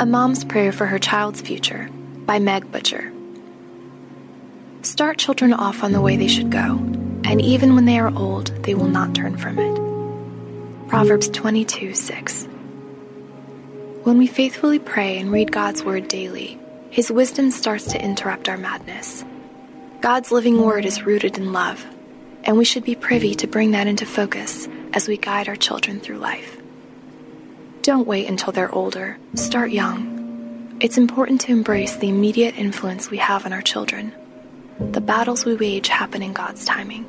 A Mom's Prayer for Her Child's Future by Meg Bucher. Start children off on the way they should go, and even when they are old, they will not turn from it. Proverbs 22 6. When we faithfully pray and read God's Word daily, His wisdom starts to interrupt our madness. God's living Word is rooted in love, and we should be privy to bring that into focus as we guide our children through life. Don't wait until they're older. Start young. It's important to embrace the immediate influence we have on our children. The battles we wage happen in God's timing.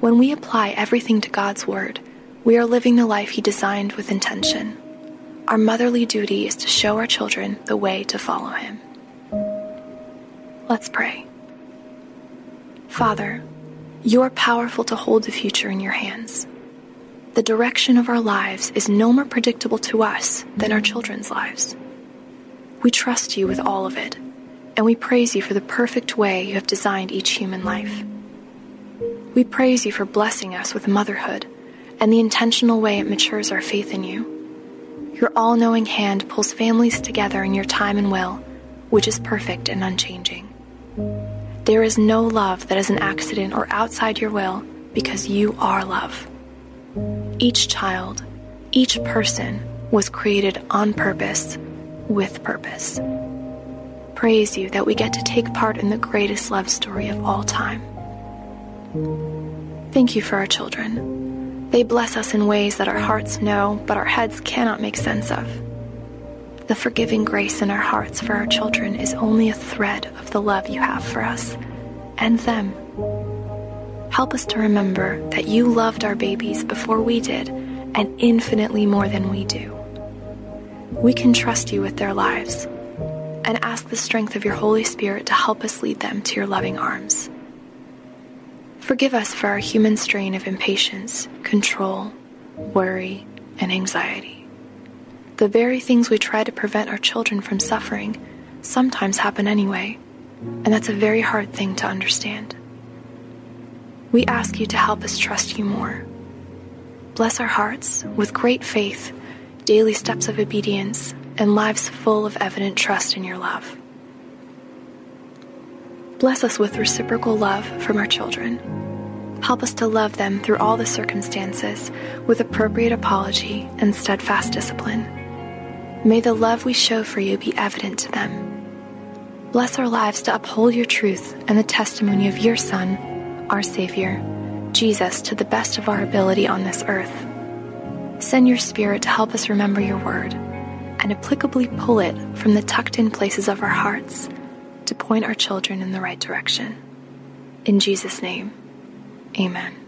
When we apply everything to God's Word, we are living the life He designed with intention. Our motherly duty is to show our children the way to follow Him. Let's pray. Father, you are powerful to hold the future in your hands the direction of our lives is no more predictable to us than our children's lives. We trust you with all of it, and we praise you for the perfect way you have designed each human life. We praise you for blessing us with motherhood and the intentional way it matures our faith in you. Your all knowing hand pulls families together in your time and will, which is perfect and unchanging. There is no love that is an accident or outside your will because you are love. Each child, each person was created on purpose, with purpose. Praise you that we get to take part in the greatest love story of all time. Thank you for our children. They bless us in ways that our hearts know, but our heads cannot make sense of. The forgiving grace in our hearts for our children is only a thread of the love you have for us and them. Help us to remember that you loved our babies before we did, and infinitely more than we do. We can trust you with their lives and ask the strength of your Holy Spirit to help us lead them to your loving arms. Forgive us for our human strain of impatience, control, worry, and anxiety. The very things we try to prevent our children from suffering sometimes happen anyway, and that's a very hard thing to understand. We ask you to help us trust you more. Bless our hearts with great faith, daily steps of obedience, and lives full of evident trust in your love. Bless us with reciprocal love from our children. Help us to love them through all the circumstances with appropriate apology and steadfast discipline. May the love we show for you be evident to them. Bless our lives to uphold your truth and the testimony of your Son our Savior, Jesus, to the best of our ability on this earth. Send your Spirit to help us remember your word and applicably pull it from the tucked in places of our hearts to point our children in the right direction. In Jesus' name, amen.